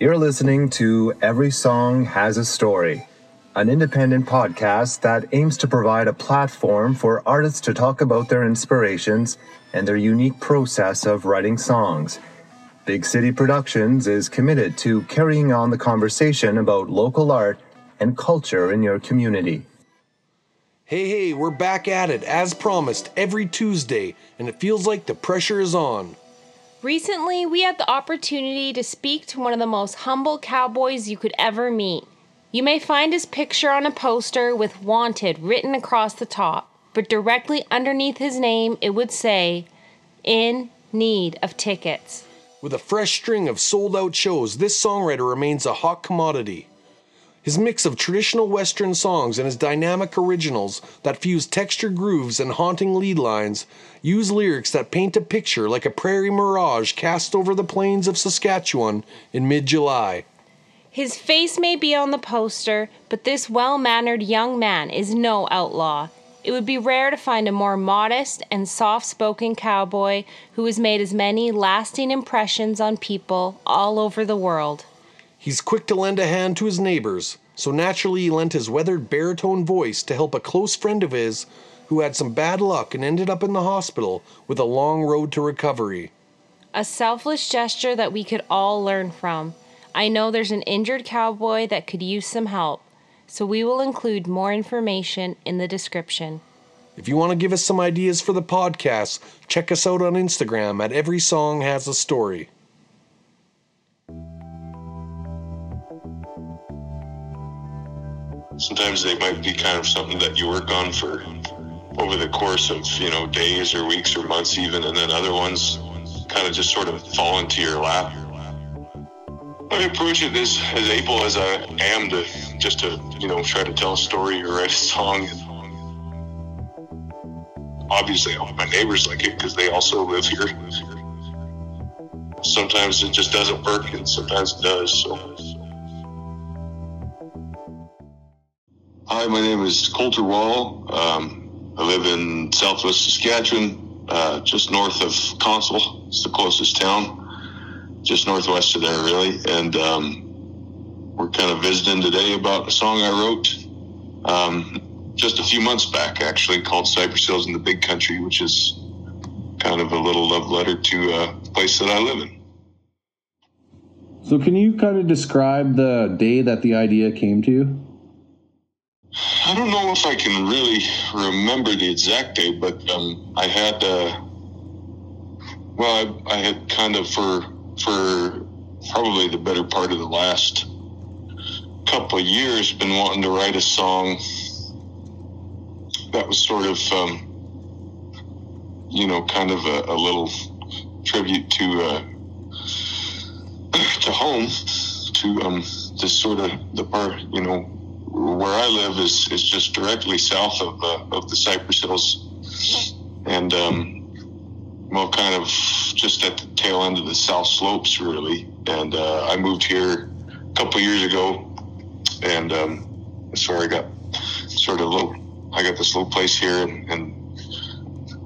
You're listening to Every Song Has a Story, an independent podcast that aims to provide a platform for artists to talk about their inspirations and their unique process of writing songs. Big City Productions is committed to carrying on the conversation about local art and culture in your community. Hey, hey, we're back at it as promised every Tuesday, and it feels like the pressure is on. Recently, we had the opportunity to speak to one of the most humble cowboys you could ever meet. You may find his picture on a poster with Wanted written across the top, but directly underneath his name it would say, In need of tickets. With a fresh string of sold out shows, this songwriter remains a hot commodity. His mix of traditional Western songs and his dynamic originals that fuse textured grooves and haunting lead lines use lyrics that paint a picture like a prairie mirage cast over the plains of Saskatchewan in mid July. His face may be on the poster, but this well mannered young man is no outlaw. It would be rare to find a more modest and soft spoken cowboy who has made as many lasting impressions on people all over the world. He's quick to lend a hand to his neighbors, so naturally he lent his weathered baritone voice to help a close friend of his who had some bad luck and ended up in the hospital with a long road to recovery. A selfless gesture that we could all learn from. I know there's an injured cowboy that could use some help, so we will include more information in the description. If you want to give us some ideas for the podcast, check us out on Instagram at Every Song Has a Story. Sometimes they might be kind of something that you work on for over the course of you know days or weeks or months even and then other ones kind of just sort of fall into your lap. I approach it as, as able as I am to just to you know try to tell a story or write a song. Obviously hope my neighbors like it because they also live here. Sometimes it just doesn't work and sometimes it does so Hi, my name is Colter Wall. Um, I live in southwest Saskatchewan, uh, just north of Consul. It's the closest town, just northwest of there, really. And um, we're kind of visiting today about a song I wrote um, just a few months back, actually, called Cypress Hills and the Big Country, which is kind of a little love letter to a place that I live in. So, can you kind of describe the day that the idea came to you? I don't know if I can really remember the exact date, but um, I had, uh, well, I, I, had kind of for for probably the better part of the last couple of years been wanting to write a song that was sort of, um, you know, kind of a, a little tribute to uh, to home, to um, this sort of the part, you know where I live is, is just directly south of uh, of the Cypress Hills, and um, well, kind of just at the tail end of the South Slopes, really. And uh, I moved here a couple years ago, and um, so I got sort of little. I got this little place here, and, and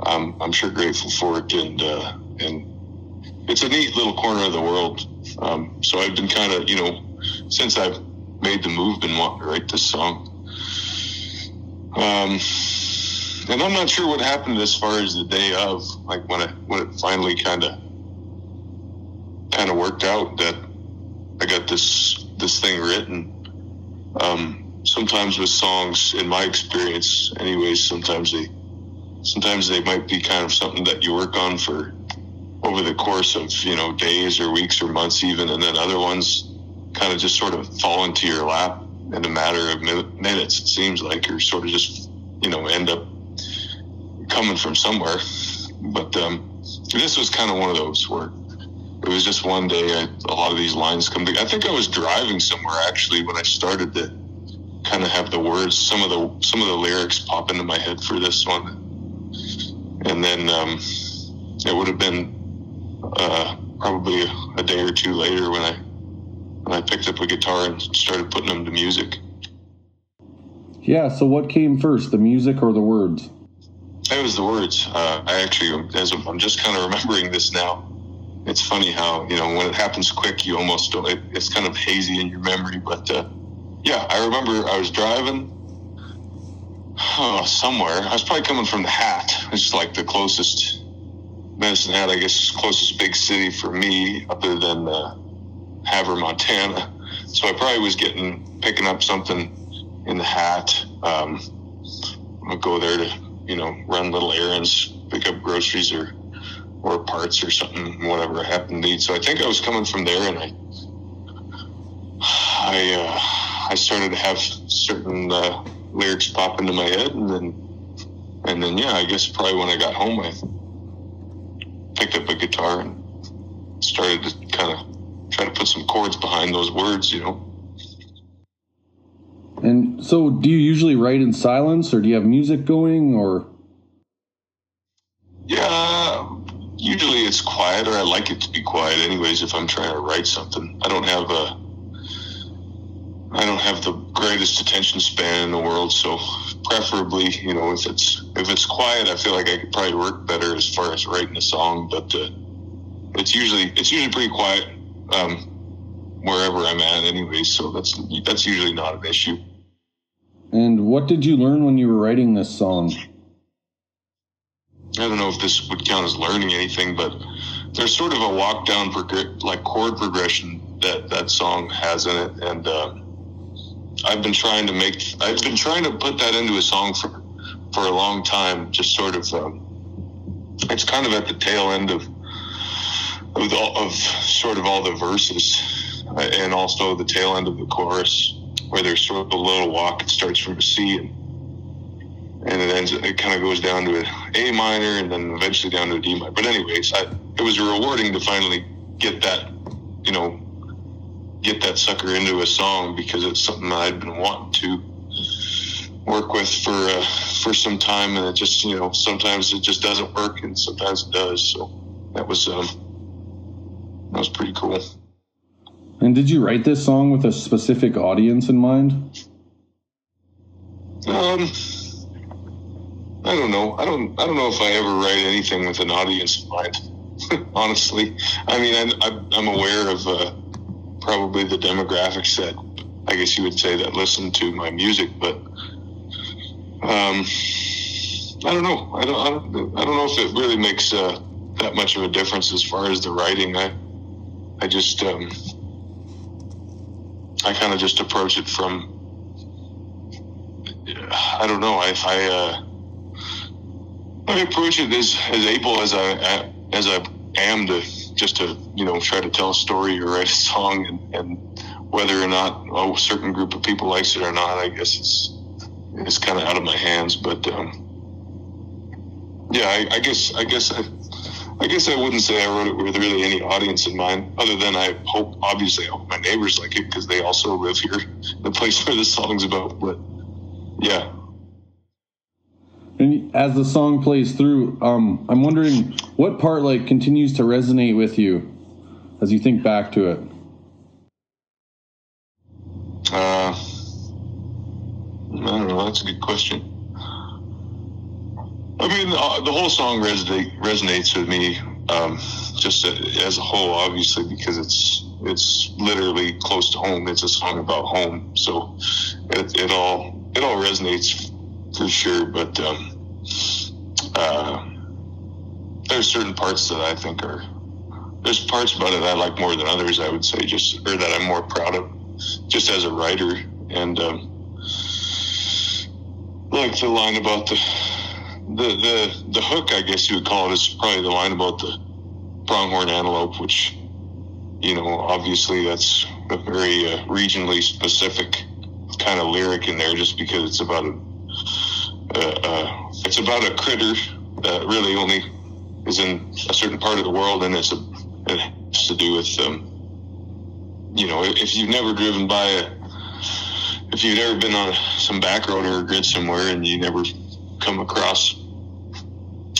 I'm I'm sure grateful for it, and uh, and it's a neat little corner of the world. Um, so I've been kind of you know since I've made the move and wanted to write this song. Um, and I'm not sure what happened as far as the day of, like when it when it finally kind of kind of worked out that I got this this thing written. Um, sometimes with songs, in my experience, anyways, sometimes they sometimes they might be kind of something that you work on for over the course of you know days or weeks or months even, and then other ones kind of just sort of fall into your lap in a matter of minutes. It seems like, you're sort of just you know end up coming from somewhere. But um, this was kind of one of those where it was just one day. I, a lot of these lines come. I think I was driving somewhere actually when I started to kind of have the words, some of the some of the lyrics pop into my head for this one, and then um, it would have been uh, probably a day or two later when I and I picked up a guitar and started putting them to music. Yeah. So what came first, the music or the words? It was the words. Uh, I actually, as I'm just kind of remembering this now, it's funny how you know when it happens quick, you almost don't. It, it's kind of hazy in your memory, but uh, yeah, I remember I was driving oh, somewhere. I was probably coming from the Hat. It's like the closest Medicine Hat, I guess, closest big city for me, other than uh, Havre, Montana. So I probably was getting picking up something in the Hat. Um, I'll go there to you know run little errands, pick up groceries or or parts or something, whatever I happened to need. So I think I was coming from there, and I I uh, I started to have certain uh, lyrics pop into my head, and then and then yeah, I guess probably when I got home, I picked up a guitar and started to kind of try to put some chords behind those words, you know. And so, do you usually write in silence, or do you have music going, or? Yeah, usually it's quiet, or I like it to be quiet, anyways. If I'm trying to write something, I don't have a, I don't have the greatest attention span in the world, so preferably, you know, if it's if it's quiet, I feel like I could probably work better as far as writing a song. But uh, it's usually it's usually pretty quiet um, wherever I'm at, anyways. So that's that's usually not an issue. And what did you learn when you were writing this song? I don't know if this would count as learning anything, but there's sort of a walk down prog- like chord progression that that song has in it, and uh, I've been trying to make I've been trying to put that into a song for for a long time. Just sort of, um, it's kind of at the tail end of of, the, of sort of all the verses, uh, and also the tail end of the chorus, where there's sort of a little walk. It starts from a C and and it ends. It kind of goes down to an A minor, and then eventually down to a D minor. But anyways, I, it was rewarding to finally get that, you know, get that sucker into a song because it's something I'd been wanting to work with for uh, for some time, and it just you know sometimes it just doesn't work, and sometimes it does. So that was um, that was pretty cool. And did you write this song with a specific audience in mind? Um, I don't know. I don't. I don't know if I ever write anything with an audience in mind. Honestly, I mean, I'm, I'm aware of uh, probably the demographics that I guess you would say that listen to my music, but um, I don't know. I don't. I don't, I don't know if it really makes uh, that much of a difference as far as the writing. I I just um, I kind of just approach it from. I don't know. I I. Uh, I approach it as, as able as I as I am to just to you know try to tell a story or write a song, and, and whether or not a certain group of people likes it or not, I guess it's it's kind of out of my hands. But um, yeah, I, I, guess I guess I. I guess I wouldn't say I wrote it with really any audience in mind, other than I hope, obviously, I hope my neighbors like it because they also live here, the place where the song's about. But yeah, and as the song plays through, um, I'm wondering what part like continues to resonate with you as you think back to it. Uh, I don't know. That's a good question. I mean, uh, the whole song resonate, resonates with me, um, just as a whole, obviously, because it's it's literally close to home. It's a song about home, so it, it all it all resonates for sure. But um, uh, there's certain parts that I think are there's parts about it I like more than others. I would say just or that I'm more proud of, just as a writer. And um, like the line about the the the the hook, I guess you would call it, is probably the line about the pronghorn antelope, which you know obviously that's a very uh, regionally specific kind of lyric in there, just because it's about a uh, uh, it's about a critter that really only is in a certain part of the world, and it's a, it has to do with um, you know if you've never driven by a if you've ever been on some back road or a grid somewhere and you never come across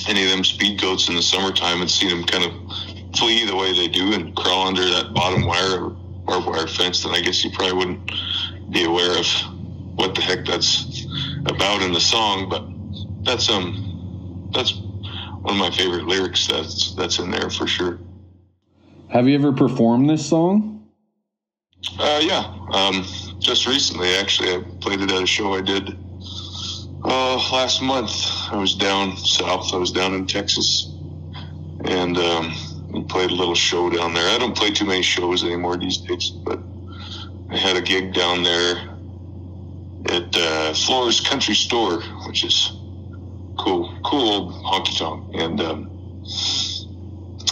any of them speed goats in the summertime and see them kind of flee the way they do and crawl under that bottom wire or barbed wire fence, then I guess you probably wouldn't be aware of what the heck that's about in the song. But that's um that's one of my favorite lyrics that's that's in there for sure. Have you ever performed this song? Uh, yeah. Um, just recently, actually, I played it at a show I did uh, last month. I was down south. I was down in Texas, and um, we played a little show down there. I don't play too many shows anymore these days, but I had a gig down there at uh, Floore's Country Store, which is cool, cool old honky tonk, and um,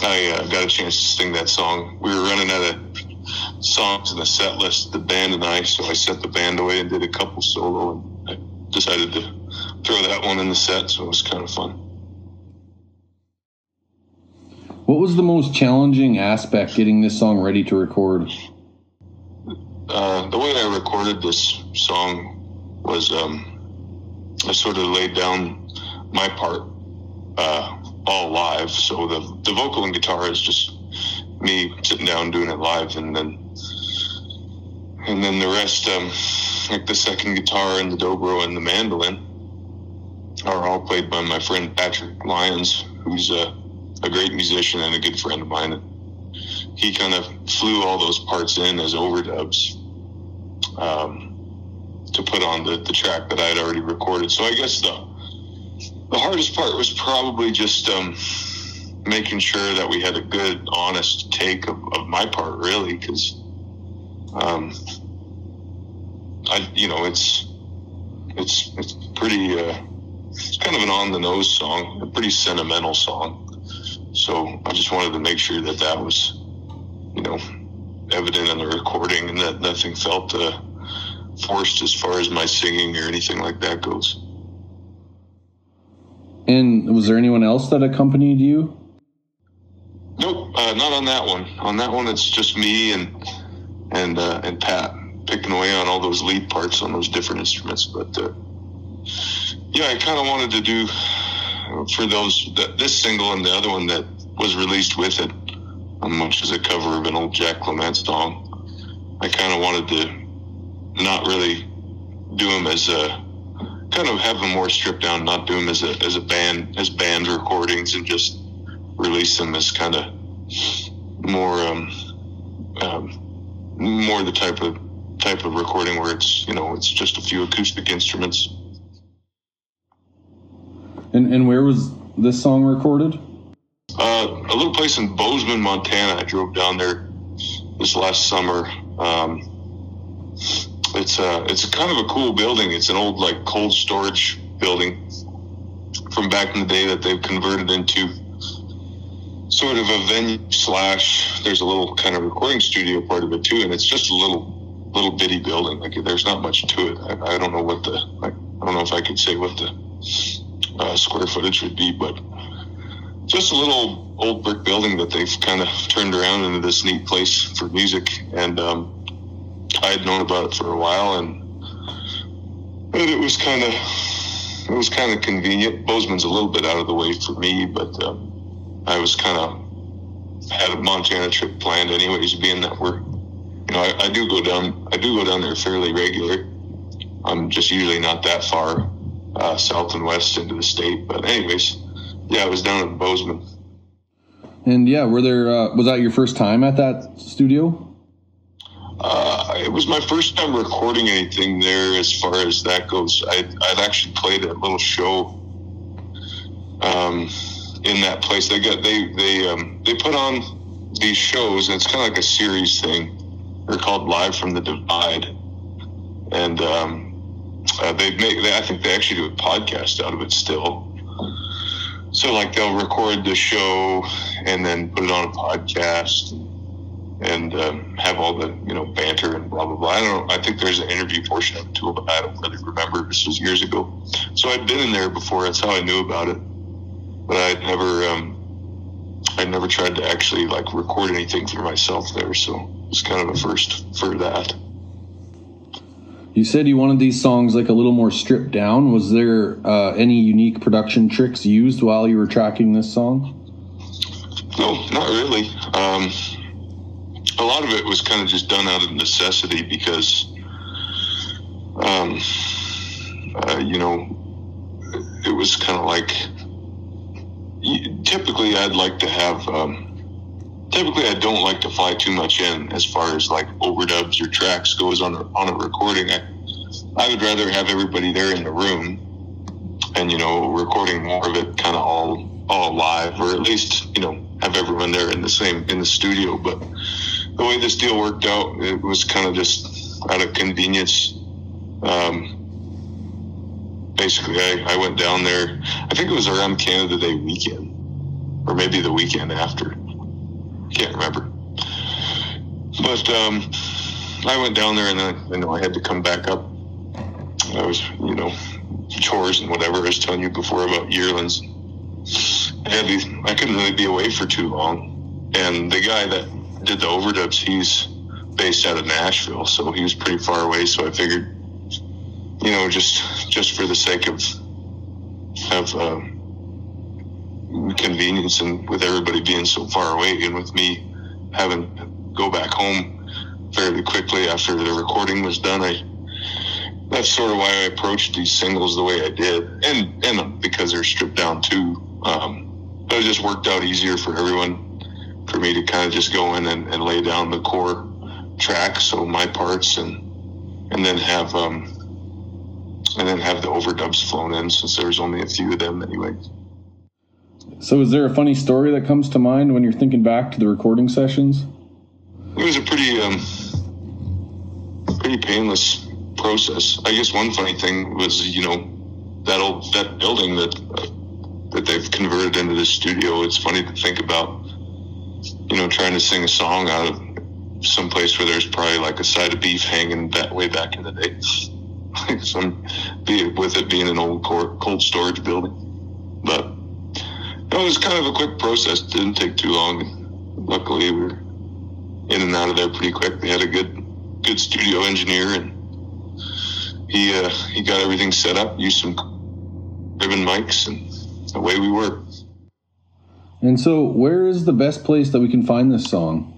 I uh, got a chance to sing that song. We were running out of songs in the set list, the band and I, so I set the band away and did a couple solo, and I decided to throw that one in the set, so it was kind of fun. What was the most challenging aspect getting this song ready to record? Uh, the way I recorded this song was um, I sort of laid down my part uh, all live. So the the vocal and guitar is just me sitting down doing it live, and then and then the rest, um, like the second guitar and the dobro and the mandolin, are all played by my friend Patrick Lyons, who's a, a great musician and a good friend of mine. He kind of flew all those parts in as overdubs um, to put on the, the track that I had already recorded. So I guess the the hardest part was probably just um, making sure that we had a good, honest take of, of my part, really, because um, I, you know, it's it's it's pretty. Uh, it's kind of an on the nose song, a pretty sentimental song. So I just wanted to make sure that that was, you know, evident in the recording and that nothing felt uh, forced as far as my singing or anything like that goes. And was there anyone else that accompanied you? Nope, uh, not on that one. On that one, it's just me and and uh, and Pat picking away on all those lead parts on those different instruments. But uh, yeah, I kind of wanted to do for those that, this single and the other one that was released with it, um, which is a cover of an old Jack Clement song. I kind of wanted to not really do them as a kind of have them more stripped down, not do them as a as a band as band recordings, and just release them as kind of more um, um, more the type of type of recording where it's you know it's just a few acoustic instruments. And and where was this song recorded? Uh, a little place in Bozeman, Montana. I drove down there this last summer. Um, it's a it's a kind of a cool building. It's an old like cold storage building from back in the day that they've converted into sort of a venue slash. There's a little kind of recording studio part of it too, and it's just a little little bitty building. Like there's not much to it. I, I don't know what the I don't know if I could say what the uh, square footage would be, but just a little old brick building that they've kind of turned around into this neat place for music and. Um, I had known about it for a while, and it was kind of it was kind of convenient. Bozeman's a little bit out of the way for me, but um, I was kind of had a Montana trip planned, anyways. Being that we're, you know, I, I, do go down, I do go down there fairly regular. I'm just usually not that far uh, south and west into the state, but anyways, yeah, I was down in Bozeman. And yeah, were there uh, was that your first time at that studio? Uh, it was my first time recording anything there as far as that goes. I'd, I'd actually played a little show um, in that place. They got they they um, they put on these shows, and it's kind of like a series thing. They're called Live from the Divide, and um, uh, they make. They, I think they actually do a podcast out of it still. So like they'll record the show and then put it on a podcast and um, have all the you know banter and blah blah blah. I don't. I think there's an interview portion of it too, but I don't really remember. This was years ago, so I'd been in there before. That's how I knew about it, but I'd never. Um, I never tried to actually like record anything for myself there, so it's kind of a first for that. You said you wanted these songs like a little more stripped down. Was there uh, any unique production tricks used while you were tracking this song? No, not really. Um, a lot of it was kind of just done out of necessity because, um, uh, you know, it was kind of like typically I'd like to have um, typically I don't like to fly too much in as far as like overdubs or tracks goes on a, on a recording. I, I would rather have everybody there in the room and you know recording more of it kind of all all live or at least you know have everyone there in the same in the studio. But the way this deal worked out, it was kind of just out of convenience. Um, basically, I, I went down there. I think it was around Canada Day weekend, or maybe the weekend after. Can't remember. But um, I went down there, and then you know I had to come back up. I was, you know, chores and whatever. I was telling you before about yearlings. I had these. I couldn't really be away for too long, and the guy that did the overdubs, he's based out of Nashville, so he was pretty far away. So I figured, you know, just just for the sake of of uh, convenience and with everybody being so far away, and with me having to go back home fairly quickly after the recording was done, I that's sort of why I approached these singles the way I did, and and because they're stripped down too. Um, it just worked out easier for everyone for me to kind of just go in and, and lay down the core track, so my parts, and and then have um, and then have the overdubs flown in since there's only a few of them anyway. So, is there a funny story that comes to mind when you're thinking back to the recording sessions? It was a pretty um, pretty painless process. I guess one funny thing was you know that old that building that uh, that they've converted into this studio. It's funny to think about you know, trying to sing a song out of some place where there's probably like a side of beef hanging that way back in the day. some be with it being an old cold storage building, but it was kind of a quick process. It didn't take too long. Luckily, we were in and out of there pretty quick. They had a good good studio engineer, and he uh, he got everything set up. Used some ribbon mics, and away we were. And so, where is the best place that we can find this song?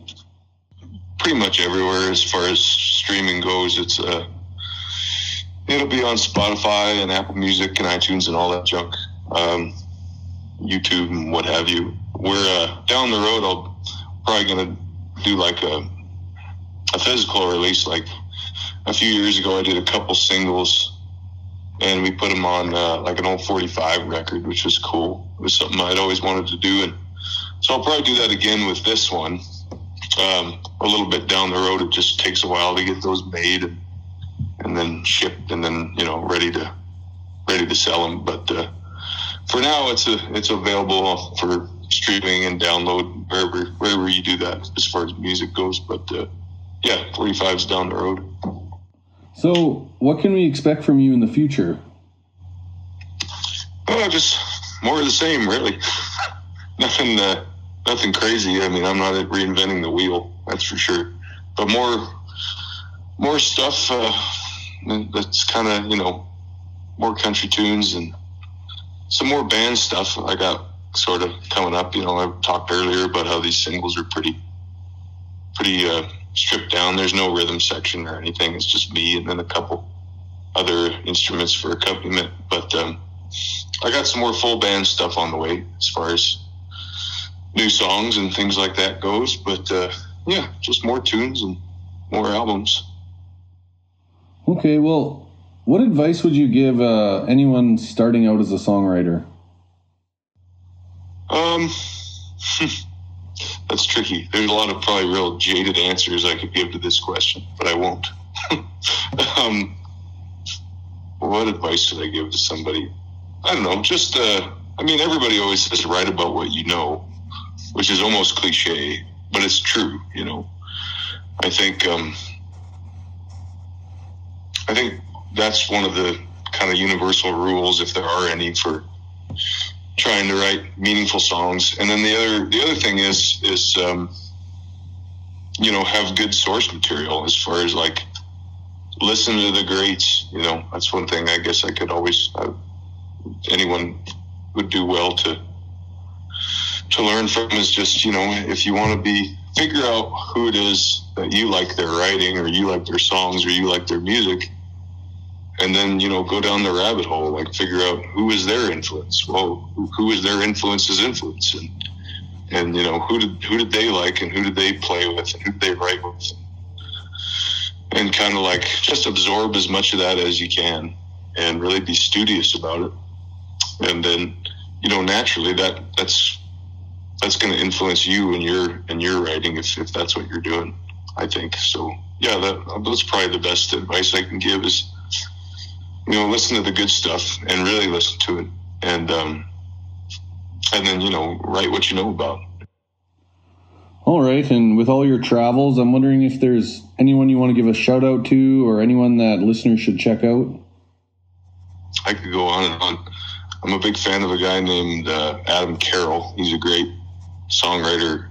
Pretty much everywhere as far as streaming goes. It's uh, it'll be on Spotify and Apple Music and iTunes and all that junk, um, YouTube and what have you. We're uh, down the road. I'll probably gonna do like a a physical release. Like a few years ago, I did a couple singles and we put them on uh, like an old 45 record, which was cool. It was something I'd always wanted to do, and so I'll probably do that again with this one. Um, a little bit down the road, it just takes a while to get those made and, and then shipped, and then you know ready to ready to sell them. But uh, for now, it's a it's available for streaming and download wherever wherever you do that as far as music goes. But uh, yeah, 45's down the road. So, what can we expect from you in the future? Oh, just more of the same, really. nothing, uh, nothing crazy. I mean, I'm not reinventing the wheel, that's for sure. But more, more stuff uh, that's kind of you know more country tunes and some more band stuff. I got sort of coming up. You know, I talked earlier about how these singles are pretty, pretty. Uh, stripped down. There's no rhythm section or anything. It's just me and then a couple other instruments for accompaniment. But um, I got some more full band stuff on the way as far as new songs and things like that goes. But uh, yeah, just more tunes and more albums. Okay, well, what advice would you give uh, anyone starting out as a songwriter? Um. that's tricky. There's a lot of probably real jaded answers I could give to this question, but I won't. um, what advice should I give to somebody? I don't know. Just, uh, I mean, everybody always says write about what you know, which is almost cliche, but it's true. You know, I think, um, I think that's one of the kind of universal rules, if there are any, for trying to write meaningful songs. And then the other the other thing is is um, you know have good source material as far as like listen to the greats. You know that's one thing I guess I could always uh, anyone would do well to to learn from is just you know if you want to be figure out who it is that you like their writing or you like their songs or you like their music and then you know go down the rabbit hole like figure out who is their influence. Well who, who is their influence's influence? And and you know who did who did they like and who did they play with and who did they write with? And kind of like just absorb as much of that as you can and really be studious about it. And then you know naturally that that's that's going to influence you and your and your writing if, if that's what you're doing i think. So yeah that that's probably the best advice i can give is you know listen to the good stuff and really listen to it. And um and then you know write what you know about. All right and with all your travels i'm wondering if there's anyone you want to give a shout out to or anyone that listeners should check out? I could go on and on. I'm a big fan of a guy named uh, adam carroll. He's a great songwriter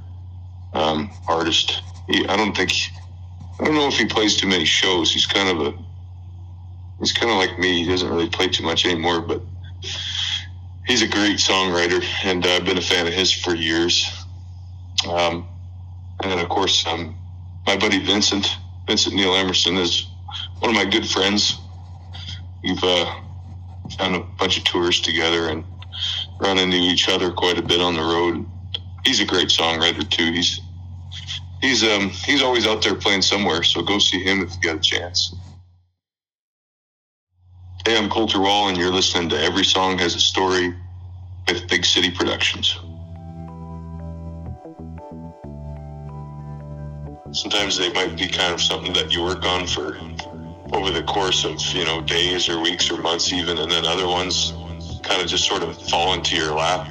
um, artist. He, i don't think i don't know if he plays too many shows. He's kind of a he's kind of like me he doesn't really play too much anymore but he's a great songwriter, and uh, I've been a fan of his for years. Um, and then, of course, um, my buddy Vincent, Vincent Neil Emerson, is one of my good friends. We've uh, done a bunch of tours together and run into each other quite a bit on the road. He's a great songwriter too. He's he's um he's always out there playing somewhere, so go see him if you get a chance. Hey, I'm Colter Wall, and you're listening to Every Song Has a Story with Big City Productions. Sometimes they might be kind of something that you work on for over the course of, you know, days or weeks or months even, and then other ones kind of just sort of fall into your lap.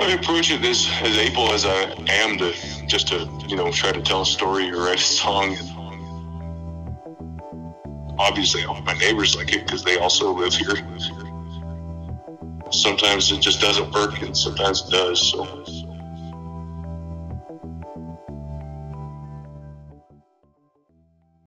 I approach it as, as able as I am to just to, you know, try to tell a story or write a song obviously hope my neighbors like it because they also live here. Sometimes it just doesn't work, and sometimes it does. So